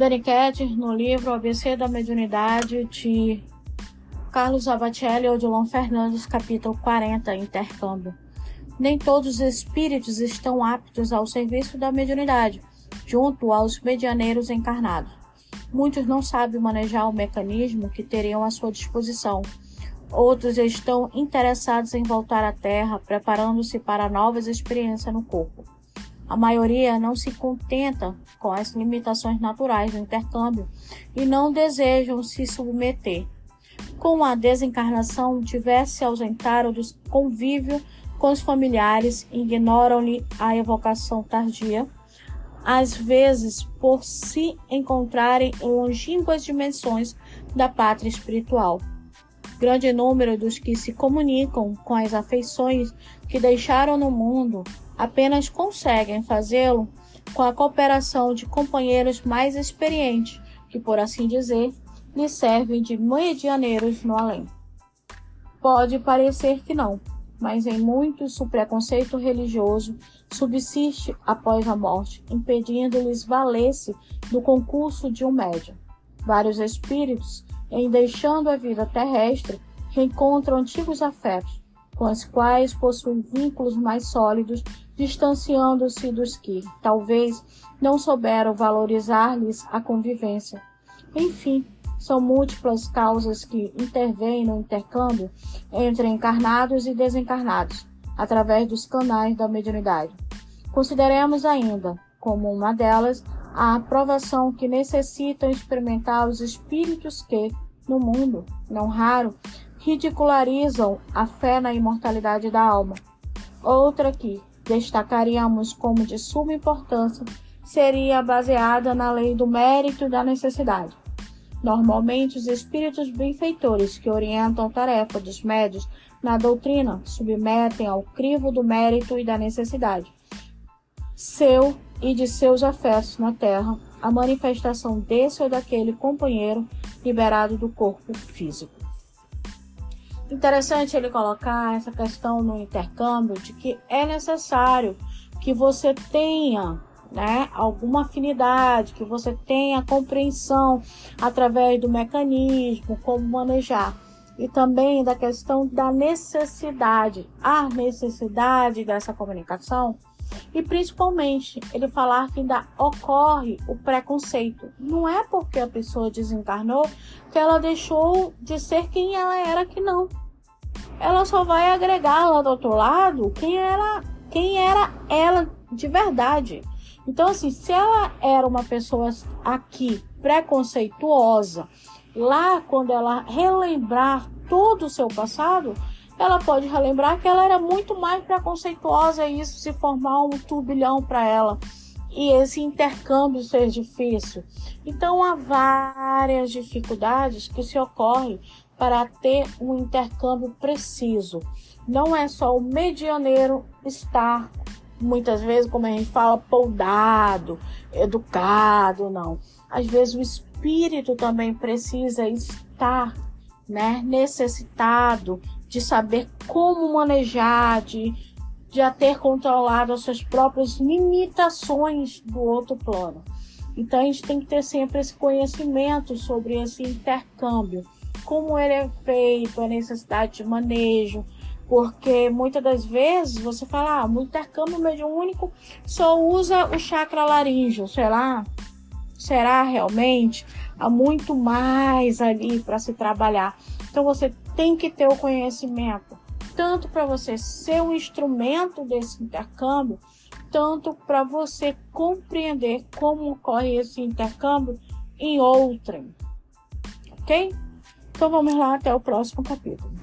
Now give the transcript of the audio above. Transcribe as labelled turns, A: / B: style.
A: Dani no livro ABC da Mediunidade, de Carlos Abatelli ou Odilon Fernandes, capítulo 40, Intercâmbio. Nem todos os espíritos estão aptos ao serviço da mediunidade, junto aos medianeiros encarnados. Muitos não sabem manejar o mecanismo que teriam à sua disposição. Outros estão interessados em voltar à Terra, preparando-se para novas experiências no corpo. A maioria não se contenta com as limitações naturais do intercâmbio e não desejam se submeter com a desencarnação, tivesse ausentado do convívio com os familiares, ignoram-lhe a evocação tardia, às vezes por se encontrarem em longínquas dimensões da pátria espiritual. Grande número dos que se comunicam com as afeições que deixaram no mundo apenas conseguem fazê-lo com a cooperação de companheiros mais experientes, que, por assim dizer, lhe servem de medianeiros no além. Pode parecer que não, mas em muitos o preconceito religioso subsiste após a morte, impedindo-lhes valer-se do concurso de um médium. Vários espíritos, em deixando a vida terrestre, reencontram antigos afetos, com os quais possuem vínculos mais sólidos, distanciando-se dos que, talvez, não souberam valorizar-lhes a convivência. Enfim, são múltiplas causas que intervêm no intercâmbio entre encarnados e desencarnados, através dos canais da mediunidade. Consideremos ainda, como uma delas, a aprovação que necessitam experimentar os espíritos que, no mundo, não raro, ridicularizam a fé na imortalidade da alma. Outra que destacaríamos como de suma importância seria baseada na lei do mérito e da necessidade. Normalmente, os espíritos benfeitores que orientam a tarefa dos médios na doutrina submetem ao crivo do mérito e da necessidade, seu e de seus afetos na terra, a manifestação desse ou daquele companheiro liberado do corpo físico. Interessante ele colocar essa questão no intercâmbio de que é necessário que você tenha né, alguma afinidade, que você tenha compreensão através do mecanismo, como manejar. E também da questão da necessidade, a necessidade dessa comunicação. E principalmente ele falar que ainda ocorre o preconceito. Não é porque a pessoa desencarnou que ela deixou de ser quem ela era que não. Ela só vai agregar lá do outro lado quem era, quem era ela de verdade. Então, assim, se ela era uma pessoa aqui preconceituosa, lá quando ela relembrar todo o seu passado, ela pode relembrar que ela era muito mais preconceituosa e isso se formar um turbilhão para ela e esse intercâmbio ser difícil. Então há várias dificuldades que se ocorrem para ter um intercâmbio preciso. Não é só o medianeiro estar muitas vezes, como a gente fala, poldado, educado, não. Às vezes o espírito também precisa estar, né, necessitado de saber como manejar, de, de ter controlado as suas próprias limitações do outro plano. Então a gente tem que ter sempre esse conhecimento sobre esse intercâmbio, como ele é feito, a necessidade de manejo, porque muitas das vezes você fala, ah, o intercâmbio mediúnico só usa o chakra laríngeo, será? Será realmente? Há muito mais ali para se trabalhar. Então você tem que ter o conhecimento, tanto para você ser um instrumento desse intercâmbio, tanto para você compreender como ocorre esse intercâmbio em outrem. Ok? Então vamos lá até o próximo capítulo.